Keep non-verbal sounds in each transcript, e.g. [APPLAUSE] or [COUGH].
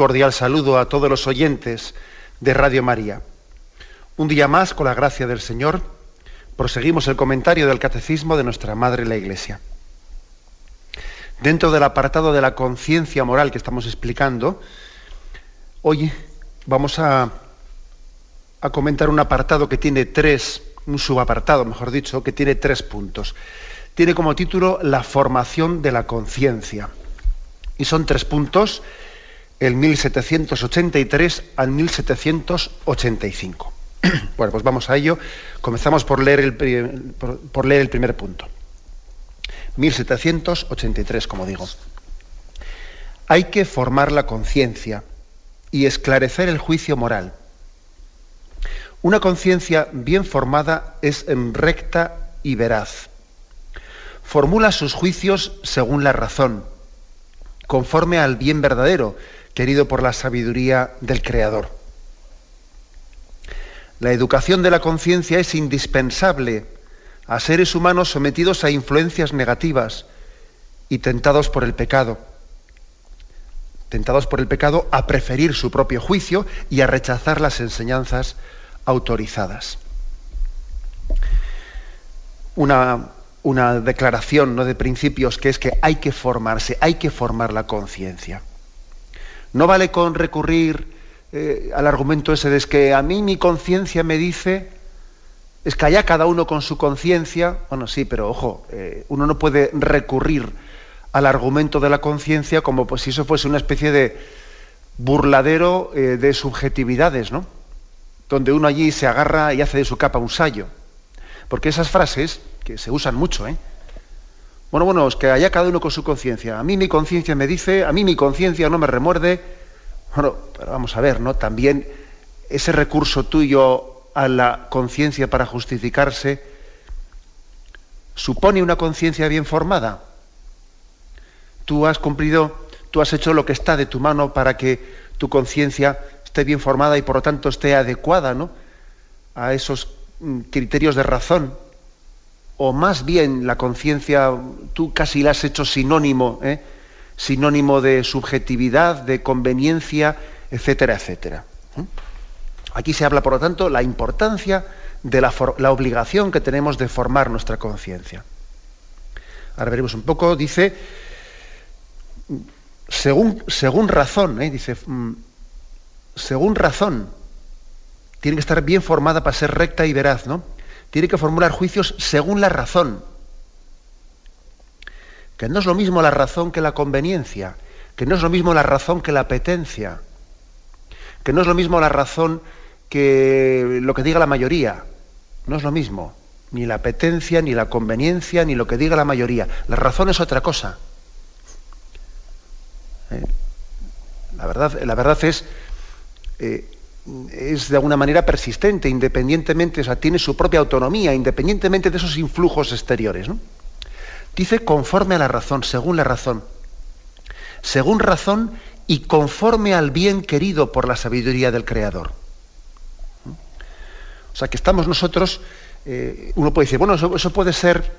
Cordial saludo a todos los oyentes de Radio María. Un día más, con la gracia del Señor, proseguimos el comentario del Catecismo de nuestra Madre la Iglesia. Dentro del apartado de la conciencia moral que estamos explicando, hoy vamos a, comentar un apartado que tiene tres, un subapartado, mejor dicho, que tiene tres puntos. Tiene como título La formación de la conciencia. Y son tres puntos el 1783 al 1785. [CLEARS THROAT] Bueno, pues vamos a ello. Comenzamos por leer el, primer punto. 1783, como digo. Hay que formar la conciencia y esclarecer el juicio moral. Una conciencia bien formada es recta y veraz. Formula sus juicios según la razón, conforme al bien verdadero, querido por la sabiduría del Creador. La educación de la conciencia es indispensable a seres humanos sometidos a influencias negativas y tentados por el pecado. Tentados por el pecado a preferir su propio juicio y a rechazar las enseñanzas autorizadas. Una, una declaración ¿no? de principios que es que hay que formarse, hay que formar la conciencia. No vale con recurrir eh, al argumento ese de que a mí mi conciencia me dice, es que allá cada uno con su conciencia, bueno, sí, pero ojo, eh, uno no puede recurrir al argumento de la conciencia como pues, si eso fuese una especie de burladero eh, de subjetividades, ¿no? Donde uno allí se agarra y hace de su capa un sayo. Porque esas frases, que se usan mucho, ¿eh? Bueno, bueno, es que allá cada uno con su conciencia. A mí mi conciencia me dice, a mí mi conciencia no me remuerde. Bueno, pero vamos a ver, ¿no? También ese recurso tuyo a la conciencia para justificarse supone una conciencia bien formada. Tú has cumplido, tú has hecho lo que está de tu mano para que tu conciencia esté bien formada y por lo tanto esté adecuada, ¿no? A esos mm, criterios de razón o más bien la conciencia tú casi la has hecho sinónimo, ¿eh? sinónimo de subjetividad, de conveniencia, etcétera, etcétera. ¿eh? Aquí se habla, por lo tanto, la importancia de la, la obligación que tenemos de formar nuestra conciencia. Ahora veremos un poco, dice, según, según razón, ¿eh? dice, mm, según razón, tiene que estar bien formada para ser recta y veraz, ¿no? Tiene que formular juicios según la razón. Que no es lo mismo la razón que la conveniencia, que no es lo mismo la razón que la apetencia, que no es lo mismo la razón que lo que diga la mayoría. No es lo mismo, ni la apetencia, ni la conveniencia, ni lo que diga la mayoría. La razón es otra cosa. ¿Eh? La, verdad, la verdad es, eh, es de alguna manera persistente, independientemente, o sea, tiene su propia autonomía, independientemente de esos influjos exteriores. ¿no? Dice conforme a la razón, según la razón. Según razón y conforme al bien querido por la sabiduría del Creador. O sea, que estamos nosotros, eh, uno puede decir, bueno, eso, eso puede ser,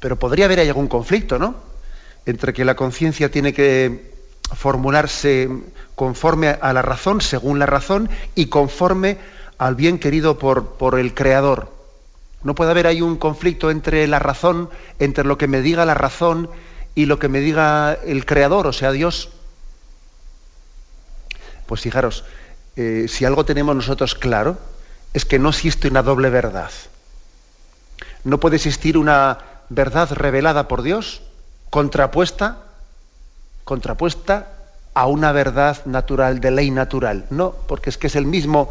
pero podría haber algún conflicto, ¿no? Entre que la conciencia tiene que formularse conforme a la razón, según la razón, y conforme al bien querido por, el Creador. No puede haber ahí un conflicto entre la razón, entre lo que me diga la razón y lo que me diga el Creador, o sea, Dios. Pues fijaros, eh, si algo tenemos nosotros claro, es que no existe una doble verdad. No puede existir una verdad revelada por Dios, contrapuesta contrapuesta a una verdad natural, de ley natural. No, porque es que es el mismo,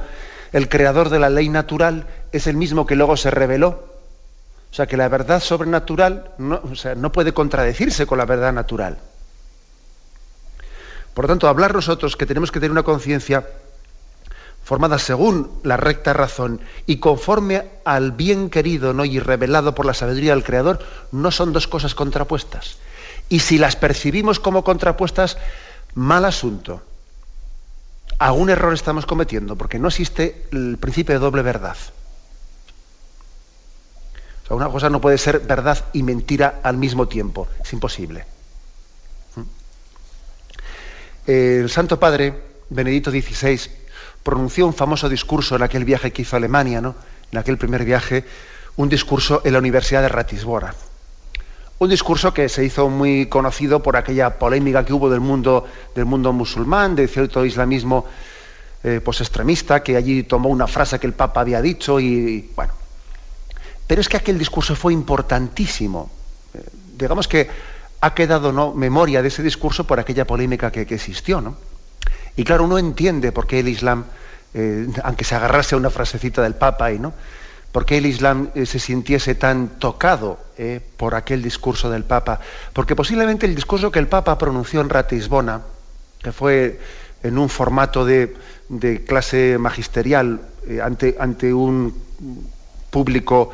el creador de la ley natural es el mismo que luego se reveló. O sea que la verdad sobrenatural no, puede contradecirse con la verdad natural. Por lo tanto, hablar nosotros que tenemos que tener una conciencia formada según la recta razón y conforme al bien querido ¿no? y revelado por la sabiduría del Creador, no son dos cosas contrapuestas. Y si las percibimos como contrapuestas, mal asunto. Algún error estamos cometiendo, porque no existe el principio de doble verdad. O sea, una cosa no puede ser verdad y mentira al mismo tiempo. Es imposible. ¿Mm? El Santo Padre, Benedicto XVI, pronunció un famoso discurso en aquel viaje que hizo a Alemania, ¿no? en aquel primer viaje, un discurso en la Universidad de Ratisbora. Un discurso que se hizo muy conocido por aquella polémica que hubo del mundo, del mundo musulmán, de cierto islamismo eh, pues extremista, que allí tomó una frase que el Papa había dicho y, bueno. Pero es que aquel discurso fue importantísimo. Eh, digamos que ha quedado ¿no? memoria de ese discurso por aquella polémica que, existió. ¿no? Y claro, uno entiende por qué el Islam, eh, aunque se agarrase a una frasecita del Papa, y ¿no? Por qué el Islam eh, se sintiese tan tocado eh, por aquel discurso del Papa. Porque posiblemente el discurso que el Papa pronunció en Ratisbona, que fue en un formato de, clase magisterial ante, ante un público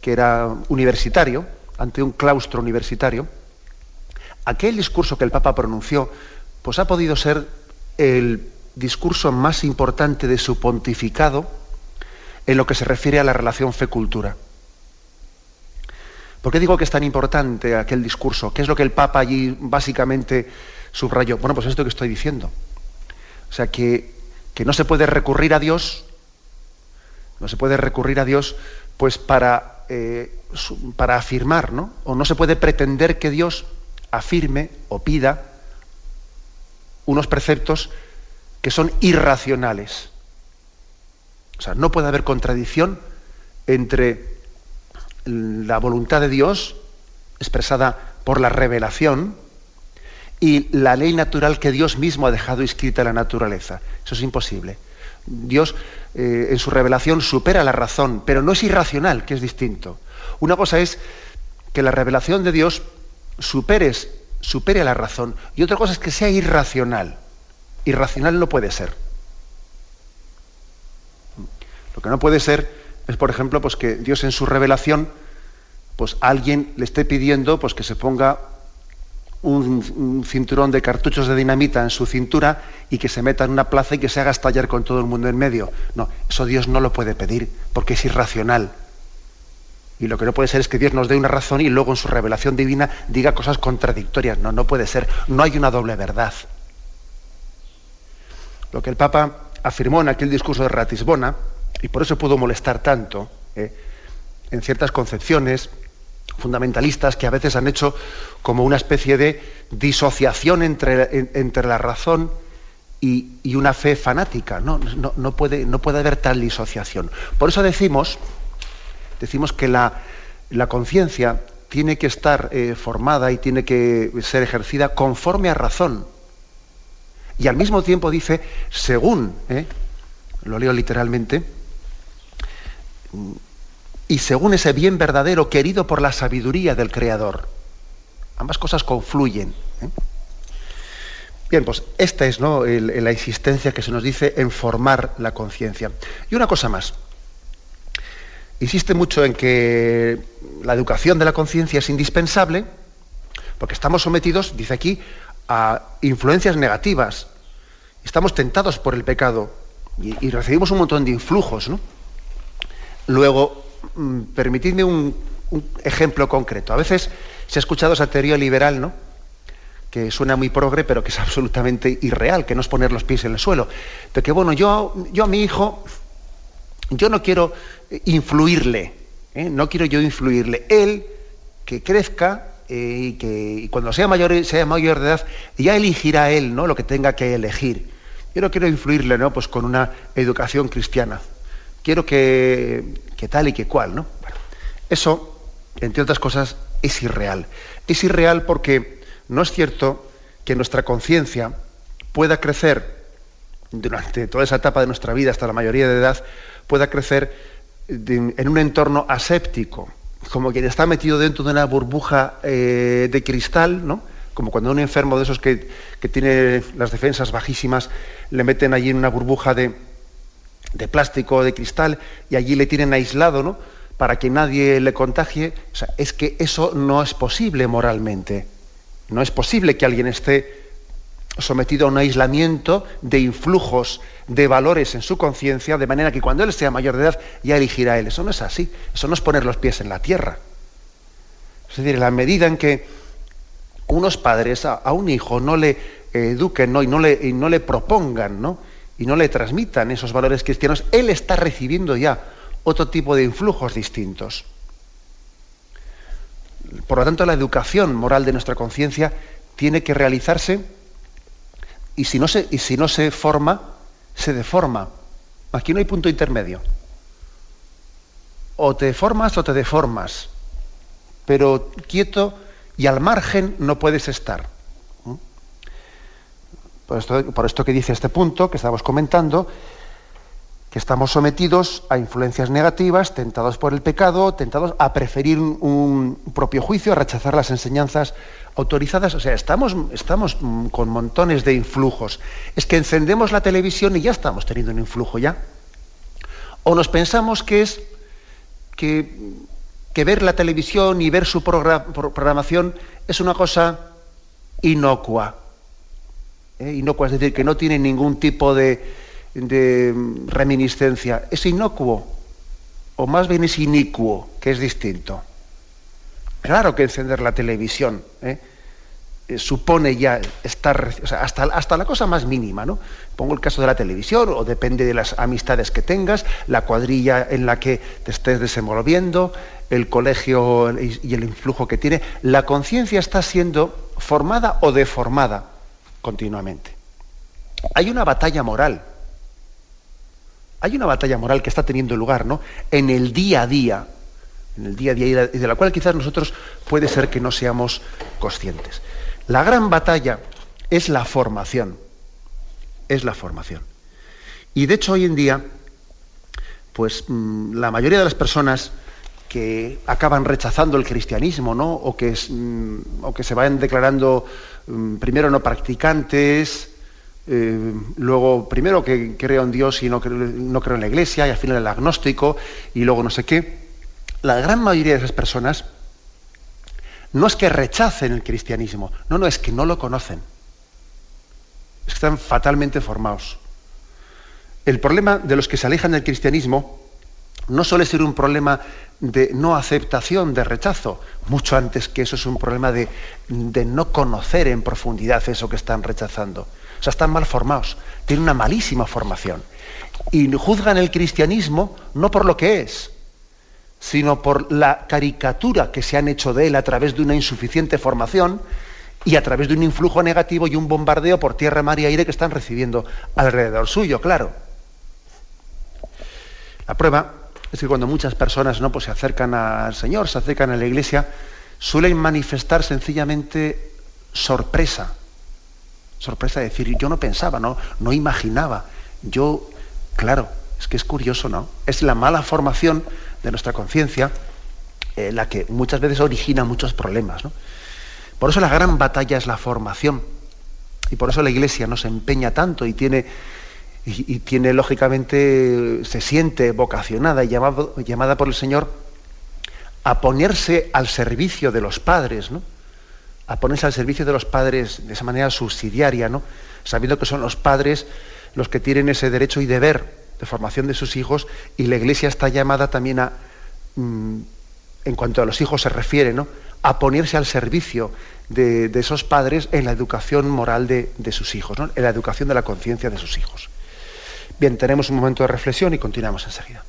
que era universitario, ante un claustro universitario, aquel discurso que el Papa pronunció, pues ha podido ser el discurso más importante de su pontificado en lo que se refiere a la relación fe-cultura. ¿Por qué digo que es tan importante aquel discurso? ¿Qué es lo que el Papa allí básicamente subrayó? Bueno, pues esto que estoy diciendo. O sea, que, que no se puede recurrir a Dios, no se puede recurrir a Dios pues para, eh, para afirmar, ¿no? O no se puede pretender que Dios afirme o pida unos preceptos que son irracionales. O sea, no puede haber contradicción entre la voluntad de Dios, expresada por la revelación, y la ley natural que Dios mismo ha dejado escrita en la naturaleza. Eso es imposible. Dios eh, en su revelación supera la razón, pero no es irracional, que es distinto. Una cosa es que la revelación de Dios supere a la razón. Y otra cosa es que sea irracional. Irracional no puede ser. Lo que no puede ser es, por ejemplo, pues que Dios en su revelación, pues alguien le esté pidiendo pues que se ponga un, un, cinturón de cartuchos de dinamita en su cintura y que se meta en una plaza y que se haga estallar con todo el mundo en medio. No, eso Dios no lo puede pedir porque es irracional. Y lo que no puede ser es que Dios nos dé una razón y luego en su revelación divina diga cosas contradictorias. No, no puede ser. No hay una doble verdad. Lo que el Papa afirmó en aquel discurso de Ratisbona, y por eso pudo molestar tanto, ¿eh? en ciertas concepciones fundamentalistas que a veces han hecho como una especie de disociación entre, entre la razón y, y, una fe fanática. No, no, no, puede, no puede haber tal disociación. Por eso decimos decimos que la, conciencia tiene que estar eh, formada y tiene que ser ejercida conforme a razón. Y al mismo tiempo dice, según, ¿eh? lo leo literalmente, y según ese bien verdadero querido por la sabiduría del Creador. Ambas cosas confluyen. ¿eh? Bien, pues esta es la existencia que se nos dice en formar la conciencia. Y una cosa más insiste mucho en que la educación de la conciencia es indispensable, porque estamos sometidos, dice aquí, a influencias negativas. Estamos tentados por el pecado y, recibimos un montón de influjos. ¿no? Luego, mm, permitidme un, ejemplo concreto. A veces se ha escuchado esa teoría liberal, ¿no? que suena muy progre, pero que es [LAUGHS] absolutamente irreal, que no es poner los pies en el suelo. De que, bueno, yo, yo a mi hijo, yo no quiero influirle, ¿eh? no quiero yo influirle. Él, que crezca eh, y que cuando sea mayor, sea mayor de edad, ya elegirá él ¿no? lo que tenga que elegir. Yo no quiero influirle ¿no? pues con una educación cristiana. Quiero que, que tal y que cual. ¿no? eso, entre otras cosas, es irreal. Es irreal porque no es cierto que nuestra conciencia pueda crecer durante toda esa etapa de nuestra vida hasta la mayoría de edad, pueda crecer en un entorno aséptico, como quien está metido dentro de una burbuja eh, de cristal, ¿no? como cuando un enfermo de esos que, tiene las defensas bajísimas le meten allí en una burbuja de, de plástico, de cristal, y allí le tienen aislado, ¿no? para que nadie le contagie. O sea, es que eso no es posible moralmente. No es posible que alguien esté sometido a un aislamiento de influjos de valores en su conciencia, de manera que cuando él sea mayor de edad ya elegirá él. Eso no es así. Eso no es poner los pies en la tierra. Es decir, en la medida en que unos padres a, un hijo no le eduquen ¿no? Y, no le, y no le propongan ¿no? Y no le transmitan esos valores cristianos, él está recibiendo ya otro tipo de influjos distintos. Por lo tanto, la educación moral de nuestra conciencia tiene que realizarse y si no se, y si no se forma, se deforma. Aquí no hay punto intermedio. O te formas o te deformas, pero quieto y al margen no puedes estar. ¿Mm? Por esto, por esto que dice este punto que estamos comentando, que estamos sometidos a influencias negativas, tentados por el pecado, tentados a preferir un propio juicio, a rechazar las enseñanzas autorizadas. O sea, estamos, estamos con montones de influjos. Es que encendemos la televisión y ya estamos teniendo un influjo ya. O nos pensamos que es que ver la televisión y ver su programación es una cosa inocua. ¿Eh? Inocua, es decir, que no tiene ningún tipo de de reminiscencia, es inocuo, o más bien es inicuo, que es distinto. Claro que encender la televisión ¿eh? Eh, supone ya estar, hasta, hasta, la cosa más mínima, ¿no? Pongo el caso de la televisión, o depende de las amistades que tengas, la cuadrilla en la que te estés desenvolviendo, el colegio y el influjo que tiene. La conciencia está siendo formada o deformada continuamente. Hay una batalla moral hay una batalla moral que está teniendo lugar, ¿no? En el día a día, en el día a día y de la cual quizás nosotros puede ser que no seamos conscientes. La gran batalla es la formación, es la formación. Y de hecho hoy en día, pues mm, la mayoría de las personas que acaban rechazando el cristianismo, ¿no? O que, mm, o que se vayan declarando primero no practicantes, eh, luego, primero que creo en Dios y no creo, no creo en la iglesia, y al final el agnóstico, y luego no sé qué. La gran mayoría de esas personas no es que rechacen el cristianismo, no, no, es que no lo conocen. Están fatalmente formados. El problema de los que se alejan del cristianismo no suele ser un problema de no aceptación, de rechazo, mucho antes que eso es un problema de, no conocer en profundidad eso que están rechazando. O sea, están mal formados, tienen una malísima formación. Y juzgan el cristianismo no por lo que es, sino por la caricatura que se han hecho de él a través de una insuficiente formación y a través de un influjo negativo y un bombardeo por tierra, mar y aire que están recibiendo alrededor suyo, claro. La prueba es que cuando muchas personas ¿no? pues se acercan al Señor, se acercan a la iglesia, suelen manifestar sencillamente sorpresa, sorpresa de decir, yo no pensaba, no, no imaginaba. Yo, claro, es que es curioso, ¿no? Es la mala formación de nuestra conciencia eh, la que muchas veces origina muchos problemas. ¿no? Por eso la gran batalla es la formación. Y por eso la Iglesia no se empeña tanto y tiene, y, tiene lógicamente, se siente vocacionada y llamada por el Señor a ponerse al servicio de los padres, ¿no? a ponerse al servicio de los padres de esa manera subsidiaria, ¿no? sabiendo que son los padres los que tienen ese derecho y deber de formación de sus hijos y la Iglesia está llamada también a, mm, en cuanto a los hijos se refiere, ¿no? a ponerse al servicio de, esos padres en la educación moral de, de sus hijos, ¿no? en la educación de la conciencia de sus hijos. Bien, tenemos un momento de reflexión y continuamos enseguida.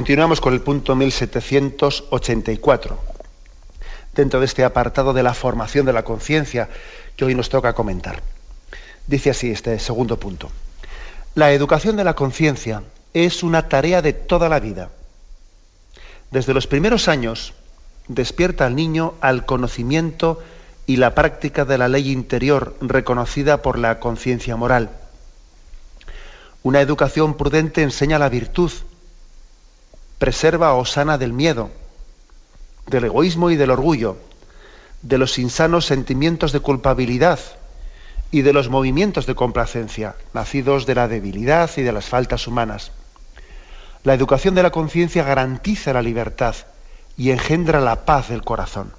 Continuamos con el punto 1784, dentro de este apartado de la formación de la conciencia que hoy nos toca comentar. Dice así este segundo punto. La educación de la conciencia es una tarea de toda la vida. Desde los primeros años despierta al niño al conocimiento y la práctica de la ley interior reconocida por la conciencia moral. Una educación prudente enseña la virtud, preserva o sana del miedo, del egoísmo y del orgullo, de los insanos sentimientos de culpabilidad y de los movimientos de complacencia, nacidos de la debilidad y de las faltas humanas. La educación de la conciencia garantiza la libertad y engendra la paz del corazón.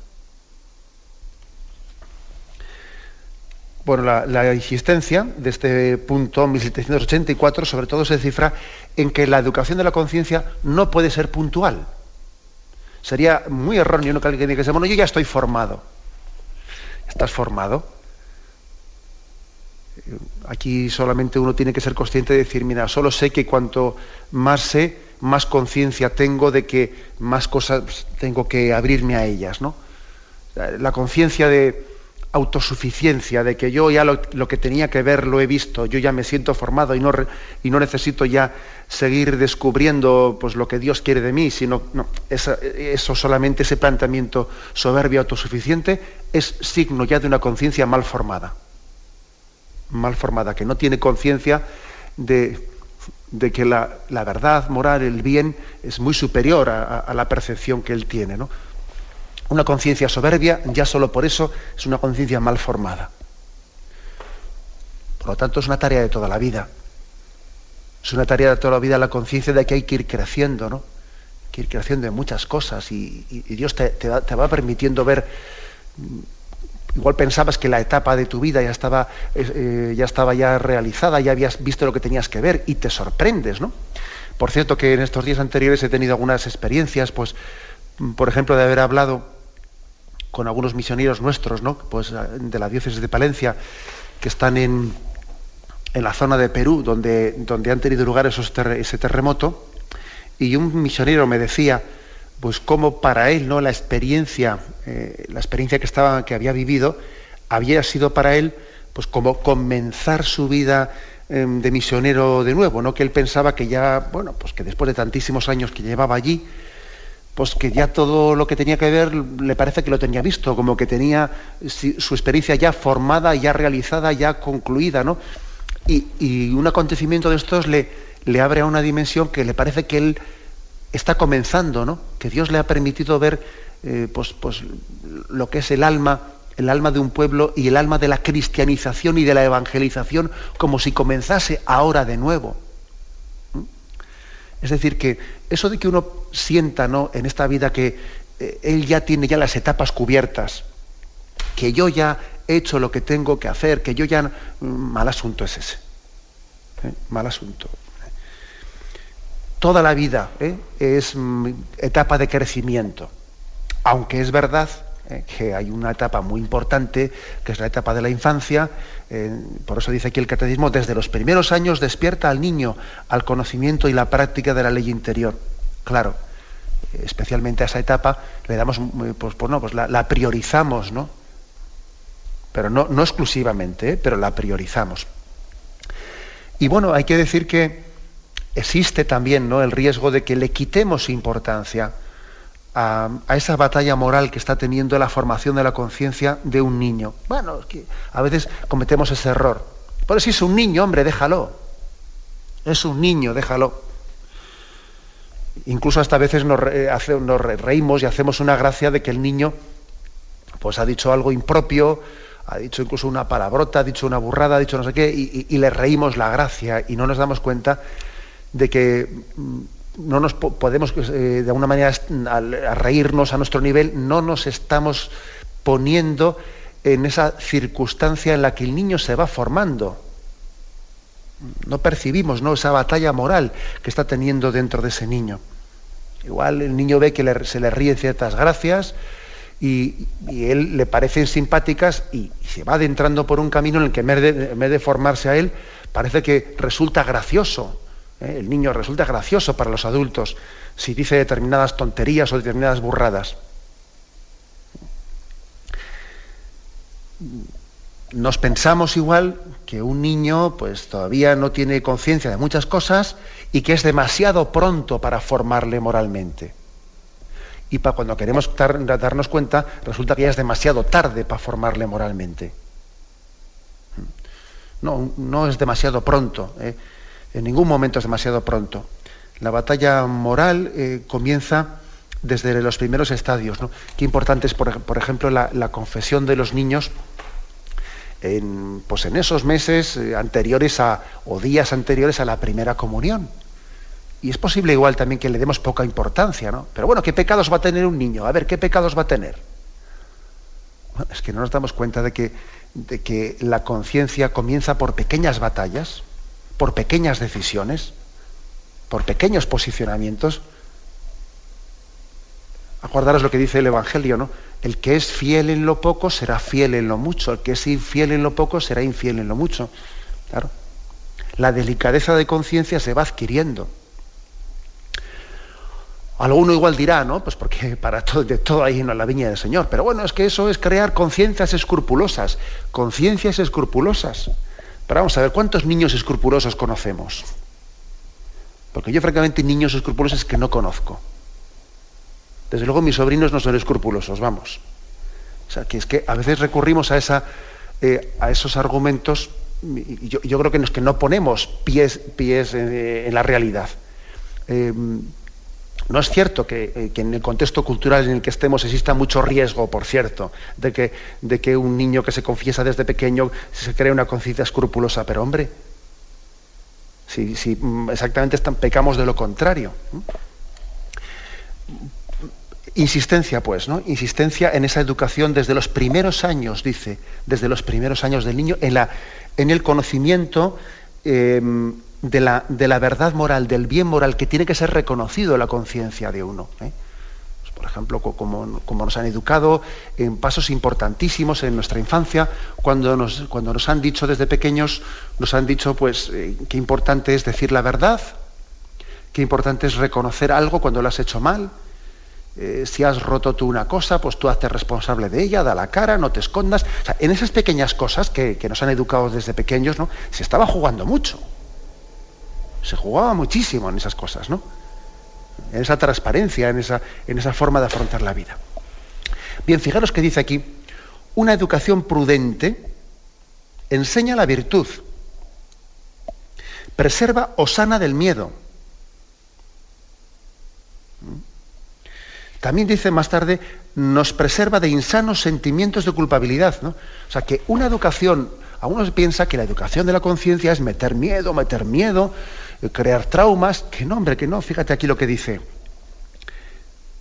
Bueno, la, existencia de este punto 1784 sobre todo se cifra en que la educación de la conciencia no puede ser puntual. Sería muy erróneo que alguien dijese, bueno, yo ya estoy formado. ¿Estás formado? Aquí solamente uno tiene que ser consciente de decir, mira, solo sé que cuanto más sé, más conciencia tengo de que más cosas tengo que abrirme a ellas, ¿no? La conciencia de, autosuficiencia, de que yo ya lo, que tenía que ver lo he visto, yo ya me siento formado y no, y no necesito ya seguir descubriendo pues, lo que Dios quiere de mí, sino no, eso solamente, ese planteamiento soberbio autosuficiente, es signo ya de una conciencia mal formada. Mal formada, que no tiene conciencia de, de, que la, verdad moral, el bien, es muy superior a, a la percepción que él tiene. ¿no? Una conciencia soberbia, ya solo por eso, es una conciencia mal formada. Por lo tanto, es una tarea de toda la vida. Es una tarea de toda la vida la conciencia de que hay que ir creciendo, ¿no? Hay que ir creciendo en muchas cosas y, Dios te, va permitiendo ver. Mm, igual pensabas que la etapa de tu vida ya estaba, eh, ya estaba ya realizada, ya habías visto lo que tenías que ver y te sorprendes, ¿no? Por cierto que en estos días anteriores he tenido algunas experiencias, pues, por ejemplo, de haber hablado con algunos misioneros nuestros, ¿no? Pues de la diócesis de Palencia, que están en, en la zona de Perú, donde, donde han tenido lugar esos ese terremoto, y un misionero me decía, pues cómo para él, ¿no? La experiencia, eh, la experiencia que estaba, que había vivido, había sido para él, pues como comenzar su vida em, de misionero de nuevo, ¿no? Que él pensaba que ya, bueno, pues que después de tantísimos años que llevaba allí, pues que ya todo lo que tenía que ver le parece que lo tenía visto, como que tenía su experiencia ya formada, ya realizada, ya concluida, ¿no? Y, un acontecimiento de estos le, abre a una dimensión que le parece que él está comenzando, ¿no? Que Dios le ha permitido ver eh, pues, pues, lo que es el alma, el alma de un pueblo y el alma de la cristianización y de la evangelización como si comenzase ahora de nuevo. Es decir, que eso de que uno sienta ¿no? en esta vida que eh, él ya tiene ya las etapas cubiertas, que yo ya he hecho lo que tengo que hacer, que yo ya... Mm, mal asunto es ese. ¿eh? Mal asunto. Toda la vida ¿eh? es mm, etapa de crecimiento. Aunque es verdad eh, que hay una etapa muy importante, que es la etapa de la infancia. Eh, por eso dice aquí el catecismo, desde los primeros años despierta al niño al conocimiento y la práctica de la ley interior. Claro, especialmente a esa etapa le damos, pues, pues no, pues la, priorizamos, ¿no? Pero no, no exclusivamente, ¿eh? pero la priorizamos. Y bueno, hay que decir que existe también ¿no? el riesgo de que le quitemos importancia a, esa batalla moral que está teniendo la formación de la conciencia de un niño. Bueno, que a veces cometemos ese error. Pero si es un niño, hombre, déjalo. Es un niño, déjalo. Incluso hasta a veces nos, reímos y hacemos una gracia de que el niño pues ha dicho algo impropio, ha dicho incluso una palabrota, ha dicho una burrada, ha dicho no sé qué, y le reímos la gracia y no nos damos cuenta de que mm, no nos podemos, eh, de alguna manera, a reírnos a nuestro nivel, no nos estamos poniendo en esa circunstancia en la que el niño se va formando. No percibimos ¿no? esa batalla moral que está teniendo dentro de ese niño. Igual el niño ve que se le ríen ciertas gracias y, y él le parecen simpáticas y, se va adentrando por un camino en el que en vez de formarse a él, parece que resulta gracioso ¿eh? El niño resulta gracioso para los adultos si dice determinadas tonterías o determinadas burradas. Nos pensamos igual que un niño pues todavía no tiene conciencia de muchas cosas y que es demasiado pronto para formarle moralmente. Y para cuando queremos darnos cuenta, resulta que ya es demasiado tarde para formarle moralmente. No, no es demasiado pronto. ¿eh? En ningún momento es demasiado pronto. La batalla moral eh, comienza desde los primeros estadios. Qué importante es, por, ejemplo, la, confesión de los niños en, pues en esos meses eh, anteriores a, o días anteriores a la primera comunión. Y es posible igual también que le demos poca importancia, ¿no? Pero bueno, ¿qué pecados va a tener un niño? A ver, ¿qué pecados va a tener? es que no nos damos cuenta de que, de que la conciencia comienza por pequeñas batallas por pequeñas decisiones, por pequeños posicionamientos. Acordaros lo que dice el Evangelio, ¿no? El que es fiel en lo poco será fiel en lo mucho, el que es infiel en lo poco será infiel en lo mucho. Claro. La delicadeza de conciencia se va adquiriendo. Alguno igual dirá, ¿no? Pues porque para todo, de todo hay en la viña del Señor. Pero bueno, es que eso es crear conciencias escrupulosas, conciencias escrupulosas. Pero vamos a ver, ¿cuántos niños escrupulosos conocemos? Porque yo francamente niños escrupulosos que no conozco. Desde luego mis sobrinos no son escrupulosos, vamos. O sea, que es que a veces recurrimos a, esa, eh, a esos argumentos, y yo, creo que, nos, que no ponemos pies, pies eh, en la realidad. Eh, no es cierto eh, que, en el contexto cultural en el que estemos exista mucho riesgo, por cierto, de que, un niño que se confiesa desde pequeño se cree una conciencia escrupulosa, pero hombre, si, mm, exactamente pecamos de lo contrario. Insistencia, pues, ¿no? Insistencia en esa educación desde los primeros años, dice, desde los primeros años del niño, en, el conocimiento eh, de la, de la, verdad moral, del bien moral, que tiene que ser reconocido la conciencia de uno. ¿eh? Pues, por ejemplo, como, como, nos han educado en pasos importantísimos en nuestra infancia, cuando nos, cuando nos han dicho desde pequeños, nos han dicho pues eh, qué importante es decir la verdad, qué importante es reconocer algo cuando lo has hecho mal. Eh, si has roto tú una cosa, pues tú hazte responsable de ella, da la cara, no te escondas. en esas pequeñas cosas que, que nos han educado desde pequeños, ¿no? se estaba jugando mucho. Se jugaba muchísimo en esas cosas, ¿no? En esa transparencia, en esa, en esa forma de afrontar la vida. Bien, fijaros que dice aquí, una educación prudente enseña la virtud, preserva o sana del miedo. También dice más tarde, nos preserva de insanos sentimientos de culpabilidad. ¿no? O sea, que una educación, algunos piensa que la educación de la conciencia es meter miedo, meter miedo, crear traumas, que no, hombre, que no, fíjate aquí lo que dice.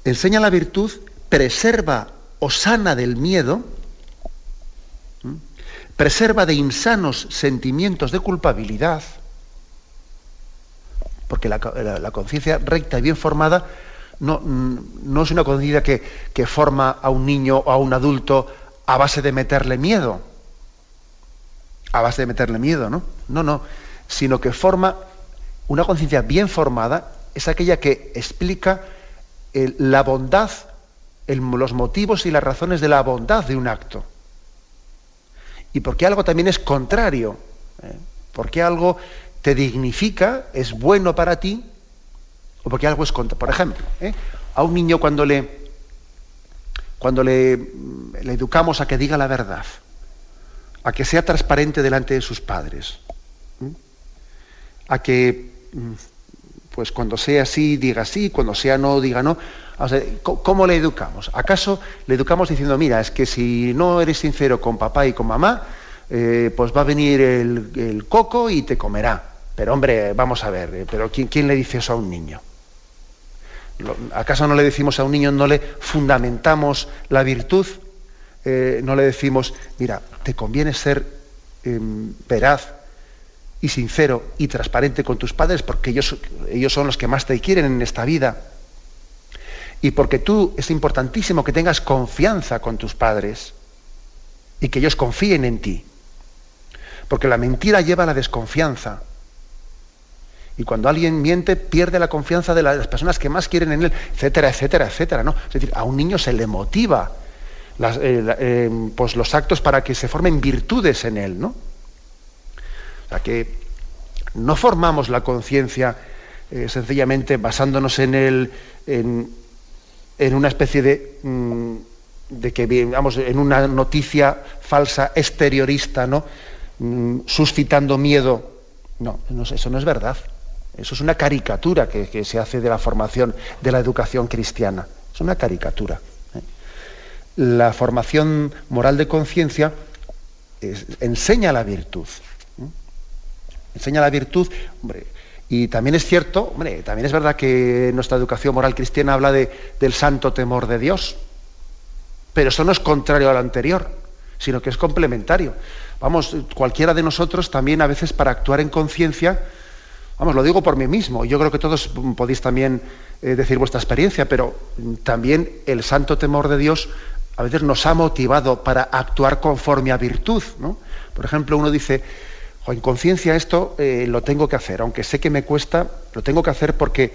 Enseña la virtud, preserva o sana del miedo, preserva de insanos sentimientos de culpabilidad, porque la, conciencia recta y bien formada no, no es una conciencia que, que, forma a un niño o a un adulto a base de meterle miedo, a base de meterle miedo, ¿no? No, no, sino que forma una conciencia bien formada es aquella que explica la bondad, los motivos y las razones de la bondad de un acto. Y porque algo también es contrario, ¿eh? porque algo te dignifica, es bueno para ti, o porque algo es contra. Por ejemplo, ¿eh? a un niño cuando le cuando le, le, educamos a que diga la verdad, a que sea transparente delante de sus padres, ¿eh? a que Mm, pues cuando sea sí, diga sí, cuando sea no, diga no. ¿Cómo le educamos? ¿Acaso le educamos diciendo, mira, es que si no eres sincero con papá y con mamá, eh, pues va a venir el, coco y te comerá? Pero hombre, vamos a ver, eh, pero ¿quién, ¿quién, le dice eso a un niño? ¿Acaso no le decimos a un niño, no le fundamentamos la virtud? Eh, no le decimos, mira, te conviene ser em, veraz, y sincero y transparente con tus padres porque ellos, ellos son los que más te quieren en esta vida. Y porque tú es importantísimo que tengas confianza con tus padres y que ellos confíen en ti. Porque la mentira lleva a la desconfianza. Y cuando alguien miente, pierde la confianza de las personas que más quieren en él, etcétera, etcétera, etcétera. ¿no? Es decir, a un niño se le motiva eh, eh, pues los actos para que se formen virtudes en él, ¿no? Sea que no formamos la conciencia eh, sencillamente basándonos en el, en, una especie de, mm, de que vamos en una noticia falsa exteriorista, ¿no? Mm, suscitando miedo. No, eso no es verdad. Eso es una caricatura que, se hace de la formación de la educación cristiana. Es una caricatura. ¿eh? La formación moral de conciencia enseña la virtud. Enseña la virtud, hombre, y también es cierto, hombre, también es verdad que nuestra educación moral cristiana habla de, del santo temor de Dios. Pero eso no es contrario a lo anterior, sino que es complementario. Vamos, cualquiera de nosotros también a veces para actuar en conciencia, vamos, lo digo por mí mismo, yo creo que todos podéis también eh, decir vuestra experiencia, pero también el santo temor de Dios a veces nos ha motivado para actuar conforme a virtud. ¿no? Por ejemplo, uno dice, en conciencia esto eh, lo tengo que hacer, aunque sé que me cuesta, lo tengo que hacer porque,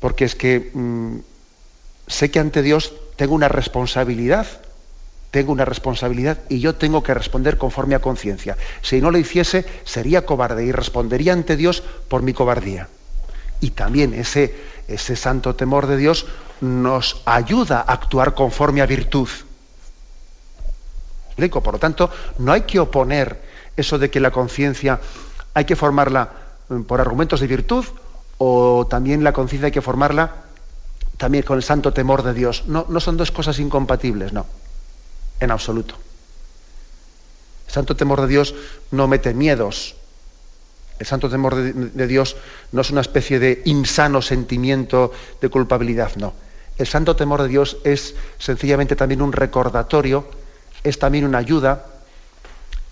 porque es que mm, sé que ante Dios tengo una responsabilidad, tengo una responsabilidad y yo tengo que responder conforme a conciencia. Si no lo hiciese, sería cobarde y respondería ante Dios por mi cobardía. Y también ese, ese santo temor de Dios nos ayuda a actuar conforme a virtud. Por lo tanto, no hay que oponer eso de que la conciencia hay que formarla eh, por argumentos de virtud o también la conciencia hay que formarla también con el santo temor de Dios. No, no son dos cosas incompatibles, no, en absoluto. El santo temor de Dios no mete miedos. El santo temor de Dios no es una especie de insano sentimiento de culpabilidad, no. El santo temor de Dios es sencillamente también un recordatorio, es también una ayuda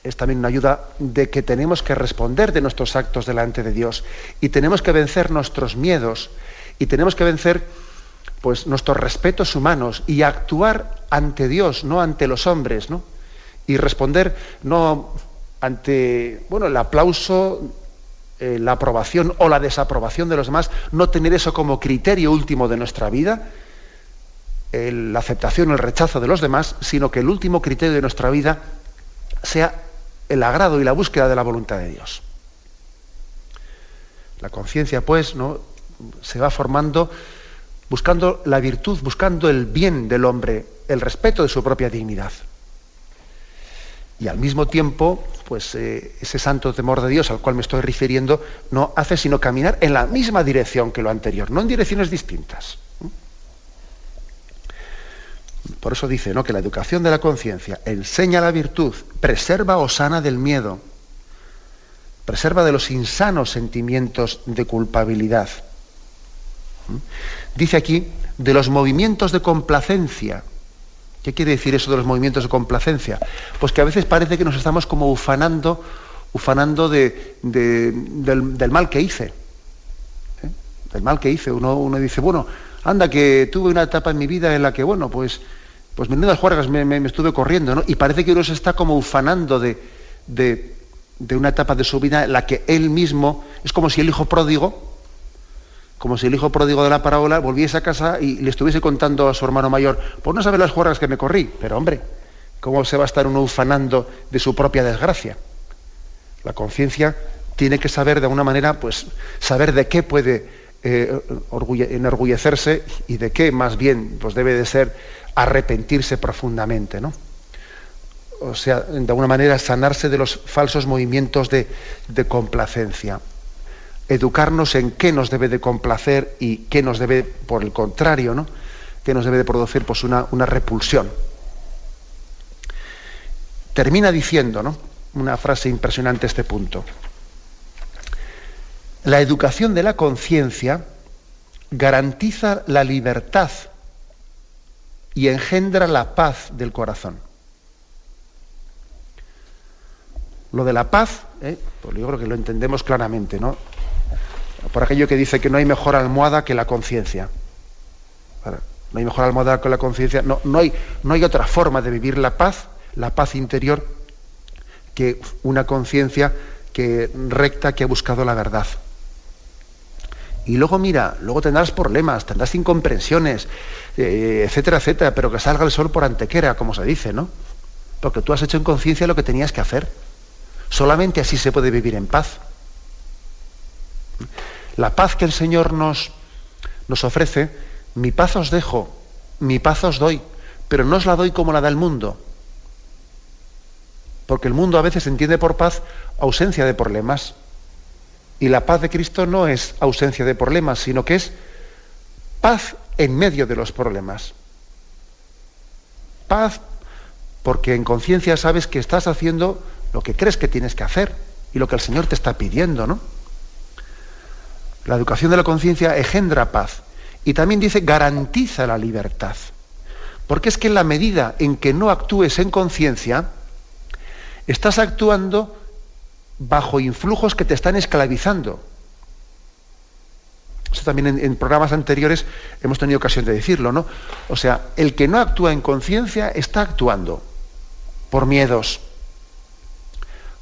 es también una ayuda de que tenemos que responder de nuestros actos delante de Dios y tenemos que vencer nuestros miedos y tenemos que vencer pues nuestros respetos humanos y actuar ante Dios, no ante los hombres, ¿no? Y responder no ante bueno, el aplauso, eh, la aprobación o la desaprobación de los demás, no tener eso como criterio último de nuestra vida, la aceptación o el rechazo de los demás, sino que el último criterio de nuestra vida sea el agrado y la búsqueda de la voluntad de Dios. La conciencia, pues, ¿no? se va formando buscando la virtud, buscando el bien del hombre, el respeto de su propia dignidad. Y al mismo tiempo, pues eh, ese santo temor de Dios al cual me estoy refiriendo no hace sino caminar en la misma dirección que lo anterior, no en direcciones distintas. Por eso dice ¿no? que la educación de la conciencia enseña la virtud, preserva o sana del miedo, preserva de los insanos sentimientos de culpabilidad. ¿Mm? Dice aquí de los movimientos de complacencia. ¿Qué quiere decir eso de los movimientos de complacencia? Pues que a veces parece que nos estamos como ufanando, ufanando de, del, mal que hice. ¿eh? Del mal que hice. Uno, uno dice, bueno, anda, que tuve una etapa en mi vida en la que, bueno, pues pues menudas juergas me, me, estuve corriendo, ¿no? Y parece que uno se está como ufanando de, de, una etapa de su vida en la que él mismo, es como si el hijo pródigo, como si el hijo pródigo de la parábola volviese a casa y le estuviese contando a su hermano mayor, pues no sabe las juergas que me corrí, pero hombre, ¿cómo se va a estar uno ufanando de su propia desgracia? La conciencia tiene que saber de alguna manera, pues, saber de qué puede eh, enorgullecerse y de qué más bien pues debe de ser arrepentirse profundamente, ¿no? O sea, de alguna manera sanarse de los falsos movimientos de, complacencia. Educarnos en qué nos debe de complacer y qué nos debe, por el contrario, ¿no? qué nos debe de producir pues, una, una repulsión. Termina diciendo, ¿no? Una frase impresionante este punto. La educación de la conciencia garantiza la libertad y engendra la paz del corazón. Lo de la paz, ¿eh? pues yo creo que lo entendemos claramente, ¿no? Por aquello que dice que no hay mejor almohada que la conciencia. No hay mejor almohada que la conciencia. No, no, hay, no hay otra forma de vivir la paz, la paz interior, que una conciencia que recta, que ha buscado la verdad. Y luego mira, luego tendrás problemas, tendrás incomprensiones, eh, etcétera, etcétera, pero que salga el sol por antequera, como se dice, ¿no? Porque tú has hecho en conciencia lo que tenías que hacer. Solamente así se puede vivir en paz. La paz que el Señor nos, nos ofrece, mi paz os dejo, mi paz os doy, pero no os la doy como la da el mundo. Porque el mundo a veces entiende por paz ausencia de problemas. Y la paz de Cristo no es ausencia de problemas, sino que es paz en medio de los problemas. Paz porque en conciencia sabes que estás haciendo lo que crees que tienes que hacer y lo que el Señor te está pidiendo, ¿no? La educación de la conciencia engendra paz y también dice garantiza la libertad. Porque es que en la medida en que no actúes en conciencia, estás actuando bajo influjos que te están esclavizando. Eso también en, programas anteriores hemos tenido ocasión de decirlo, ¿no? O sea, el que no actúa en conciencia está actuando por miedos,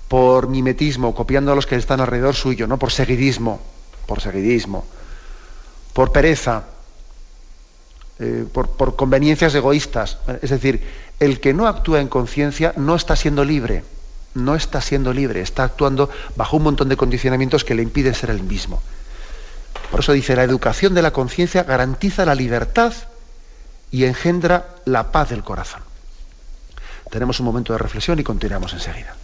por mimetismo, copiando a los que están alrededor suyo, ¿no? Por seguidismo, por seguidismo, por pereza, eh, por conveniencias egoístas. Es decir, el que no actúa en conciencia no está siendo libre, no está siendo libre, está actuando bajo un montón de condicionamientos que le impiden ser el mismo. Por eso dice, la educación de la conciencia garantiza la libertad y engendra la paz del corazón. Tenemos un momento de reflexión y continuamos enseguida.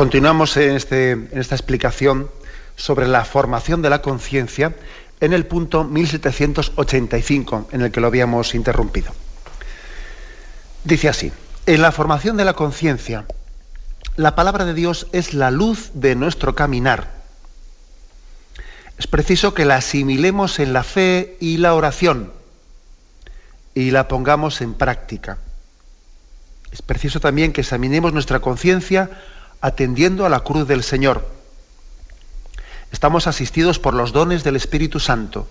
Continuamos en, este, en, esta explicación sobre la formación de la conciencia en el punto 1785, en el que lo habíamos interrumpido. Dice así, en la formación de la conciencia, la palabra de Dios es la luz de nuestro caminar. Es preciso que la asimilemos en la fe y la oración y la pongamos en práctica. Es preciso también que examinemos nuestra conciencia atendiendo a la cruz del Señor. Estamos asistidos por los dones del Espíritu Santo,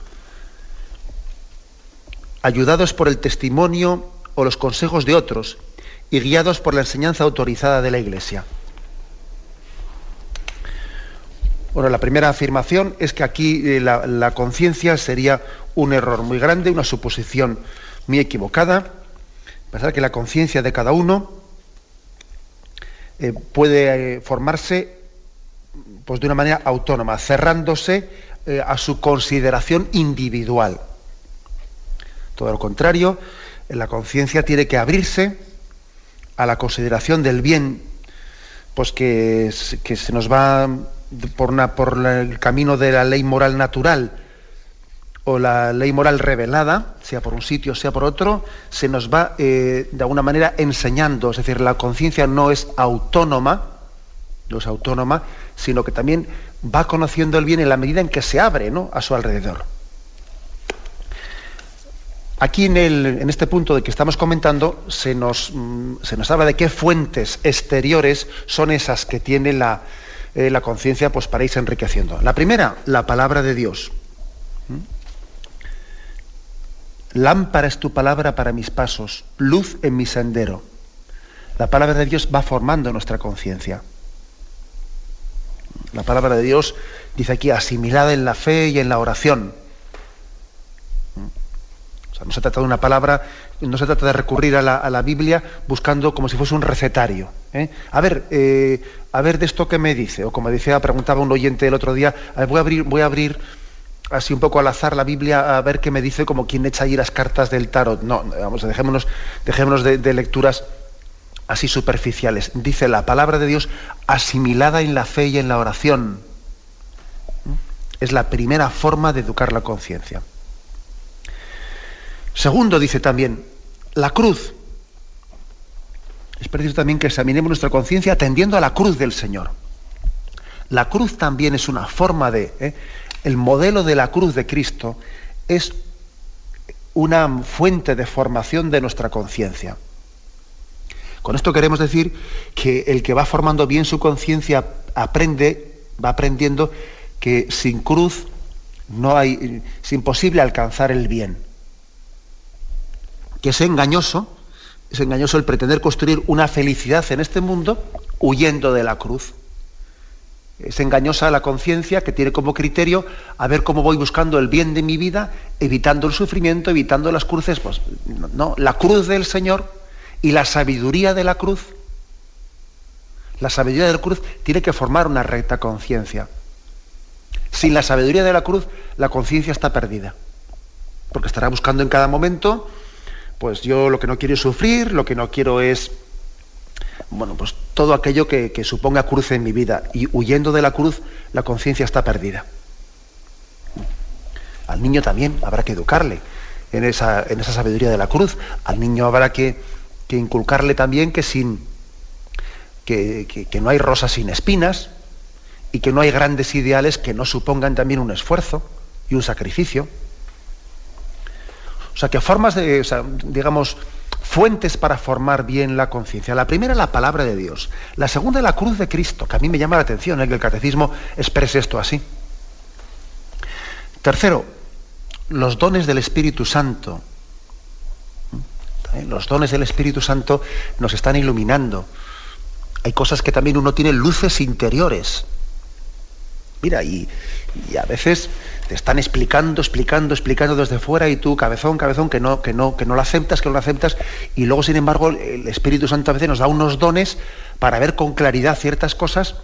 ayudados por el testimonio o los consejos de otros y guiados por la enseñanza autorizada de la Iglesia. Bueno, la primera afirmación es que aquí eh, la, la conciencia sería un error muy grande, una suposición muy equivocada. Pensar que la conciencia de cada uno eh, puede eh, formarse pues, de una manera autónoma, cerrándose eh, a su consideración individual. Todo lo contrario, la conciencia tiene que abrirse a la consideración del bien pues que, que se nos va por, por el camino de la ley moral natural o la ley moral revelada, sea por un sitio, sea por otro, se nos va eh, de alguna manera enseñando. Es decir, la conciencia no es autónoma, no es autónoma, sino que también va conociendo el bien en la medida en que se abre ¿no? a su alrededor. Aquí en, este punto de que estamos comentando se nos, mm, se nos habla de qué fuentes exteriores son esas que tiene la, eh, la conciencia pues, para irse enriqueciendo. La primera, la palabra de Dios. ¿Mm? Lámpara es tu palabra para mis pasos, luz en mi sendero. La palabra de Dios va formando nuestra conciencia. La palabra de Dios, dice aquí, asimilada en la fe y en la oración. O sea, no se trata de una palabra, no se trata de recurrir a la, Biblia buscando como si fuese un recetario. ¿eh? A ver, eh, a ver de esto que me dice, o como decía, preguntaba un oyente el otro día, a ver, voy a abrir, voy a abrir así un poco al azar la Biblia a ver qué me dice como quien echa ahí las cartas del tarot. No, vamos, dejémonos, dejémonos de, lecturas así superficiales. Dice la palabra de Dios asimilada en la fe y en la oración. Es la primera forma de educar la conciencia. Segundo, dice también, la cruz, es preciso también que examinemos nuestra conciencia atendiendo a la cruz del Señor. La cruz también es una forma de... ¿eh? El modelo de la cruz de Cristo es una fuente de formación de nuestra conciencia. Con esto queremos decir que el que va formando bien su conciencia aprende, va aprendiendo que sin cruz no hay, es imposible alcanzar el bien. Que es engañoso, es engañoso el pretender construir una felicidad en este mundo huyendo de la cruz. Es engañosa la conciencia que tiene como criterio a ver cómo voy buscando el bien de mi vida, evitando el sufrimiento, evitando las cruces. Pues no, la cruz del Señor y la sabiduría de la cruz, la sabiduría de la cruz tiene que formar una recta conciencia. Sin la sabiduría de la cruz, la conciencia está perdida. Porque estará buscando en cada momento, pues yo lo que no quiero es sufrir, lo que no quiero es bueno, pues todo aquello que, suponga cruz en mi vida. Y huyendo de la cruz, la conciencia está perdida. Al niño también habrá que educarle en esa, en esa sabiduría de la cruz. Al niño habrá que, inculcarle también que sin que, que, no hay rosas sin espinas y que no hay grandes ideales que no supongan también un esfuerzo y un sacrificio. O sea, que formas de, digamos, fuentes para formar bien la conciencia. La primera, la palabra de Dios. La segunda, la cruz de Cristo, que a mí me llama la atención, ¿eh? que el catecismo exprese esto así. Tercero, los dones del Espíritu Santo. ¿Eh? Los dones del Espíritu Santo nos están iluminando. Hay cosas que también uno tiene luces interiores. Mira, y, y a veces te están explicando, explicando, explicando desde fuera y tú, cabezón, cabezón, que no, que no, que no lo aceptas, que no lo aceptas, y luego, sin embargo, el Espíritu Santo a veces nos da unos dones para ver con claridad ciertas cosas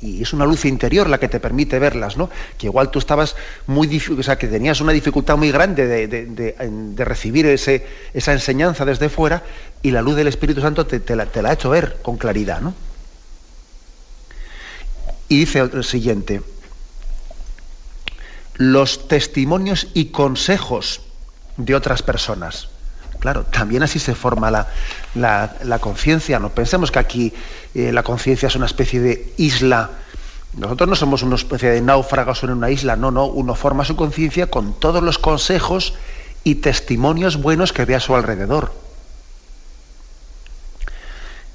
y es una luz interior la que te permite verlas, ¿no? Que igual tú estabas muy, o sea, que tenías una dificultad muy grande de, recibir ese, esa enseñanza desde fuera y la luz del Espíritu Santo te, la, te la ha hecho ver con claridad, ¿no? Y dice el siguiente, los testimonios y consejos de otras personas. Claro, también así se forma la, conciencia. No pensemos que aquí eh, la conciencia es una especie de isla. Nosotros no somos una especie de náufragos en una isla, no, no. Uno forma su conciencia con todos los consejos y testimonios buenos que ve a su alrededor.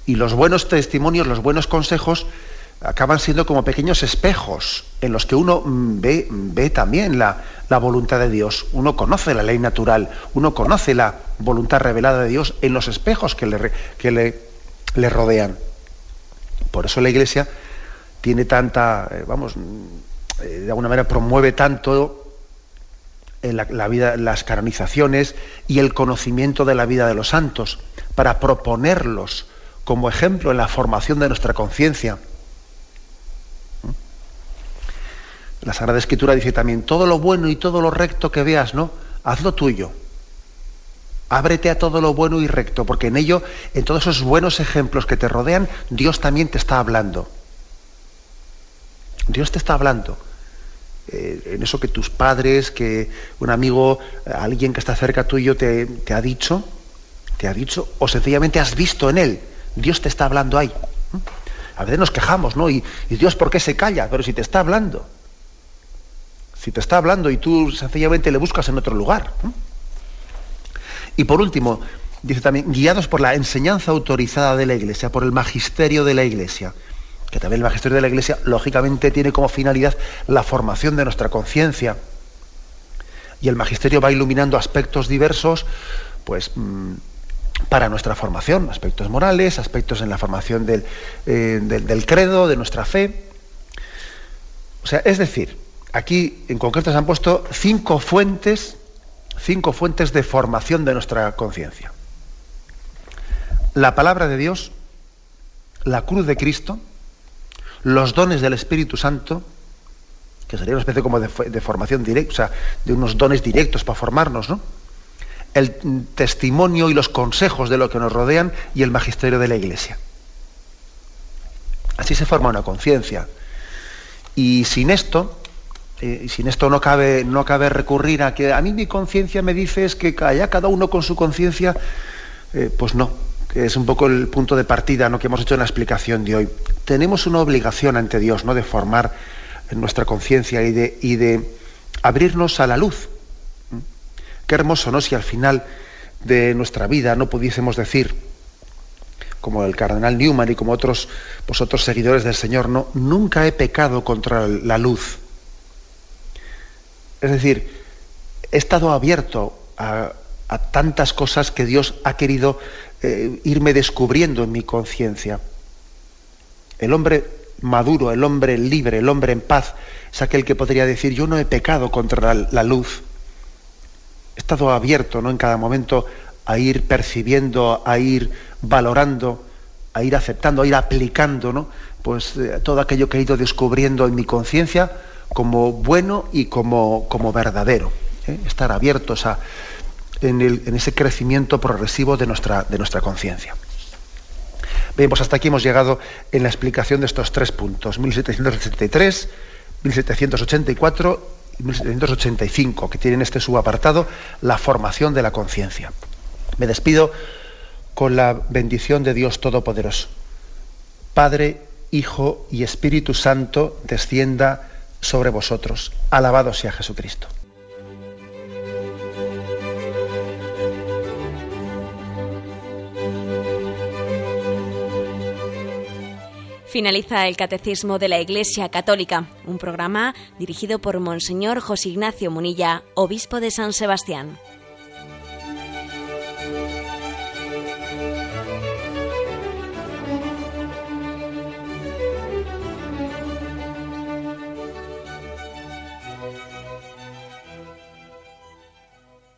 Y los buenos testimonios, los buenos consejos, acaban siendo como pequeños espejos en los que uno ve, ve también la, voluntad de Dios. Uno conoce la ley natural, uno conoce la voluntad revelada de Dios en los espejos que le, que le, le rodean. Por eso la Iglesia tiene tanta, eh, vamos, eh, de alguna manera promueve tanto la, la, vida, las canonizaciones y el conocimiento de la vida de los santos, para proponerlos como ejemplo en la formación de nuestra conciencia La Sagrada Escritura dice también, todo lo bueno y todo lo recto que veas, ¿no? Hazlo tuyo. Ábrete a todo lo bueno y recto, porque en ello, en todos esos buenos ejemplos que te rodean, Dios también te está hablando. Dios te está hablando. Eh, en eso que tus padres, que un amigo, alguien que está cerca tuyo te, ha dicho, te ha dicho, o sencillamente has visto en él. Dios te está hablando ahí. A veces nos quejamos, ¿no? Y Dios, ¿por qué se calla? Pero si te está hablando si te está hablando y tú sencillamente le buscas en otro lugar. Y por último, dice también, guiados por la enseñanza autorizada de la Iglesia, por el magisterio de la Iglesia, que también el magisterio de la Iglesia, lógicamente, tiene como finalidad la formación de nuestra conciencia. Y el magisterio va iluminando aspectos diversos, pues, mm, para nuestra formación, aspectos morales, aspectos en la formación del, eh, del credo, de nuestra fe. O sea, es decir, aquí en concreto se han puesto cinco fuentes, cinco fuentes de formación de nuestra conciencia. La palabra de Dios, la cruz de Cristo, los dones del Espíritu Santo, que sería una especie como de, formación directa, o sea, de unos dones directos para formarnos, ¿no? El testimonio y los consejos de lo que nos rodean y el magisterio de la Iglesia. Así se forma una conciencia. Y sin esto, eh, sin esto no cabe, no cabe recurrir a que a mí mi conciencia me dice es que allá cada uno con su conciencia, eh, pues no, que es un poco el punto de partida ¿no? que hemos hecho en la explicación de hoy. Tenemos una obligación ante Dios ¿no? de formar nuestra conciencia y de, y de abrirnos a la luz. ¿Mm? Qué hermoso, ¿no? Si al final de nuestra vida no pudiésemos decir, como el cardenal Newman y como otros vosotros seguidores del Señor, no, nunca he pecado contra la luz. Es decir, he estado abierto a, tantas cosas que Dios ha querido eh, irme descubriendo en mi conciencia. El hombre maduro, el hombre libre, el hombre en paz, es aquel que podría decir, yo no he pecado contra la, luz. He estado abierto ¿no? en cada momento a ir percibiendo, a ir valorando, a ir aceptando, a ir aplicando ¿no? pues, eh, todo aquello que he ido descubriendo en mi conciencia como bueno y como, como verdadero. ¿eh? Estar abiertos a, en, en, ese crecimiento progresivo de nuestra, de nuestra conciencia. Bien, pues hasta aquí hemos llegado en la explicación de estos tres puntos, 1783, 1784 y 1785, que tienen este subapartado, la formación de la conciencia. Me despido con la bendición de Dios Todopoderoso. Padre, Hijo y Espíritu Santo, descienda sobre vosotros. Alabado sea Jesucristo. Finaliza el Catecismo de la Iglesia Católica, un programa dirigido por Monseñor José Ignacio Munilla, obispo de San Sebastián.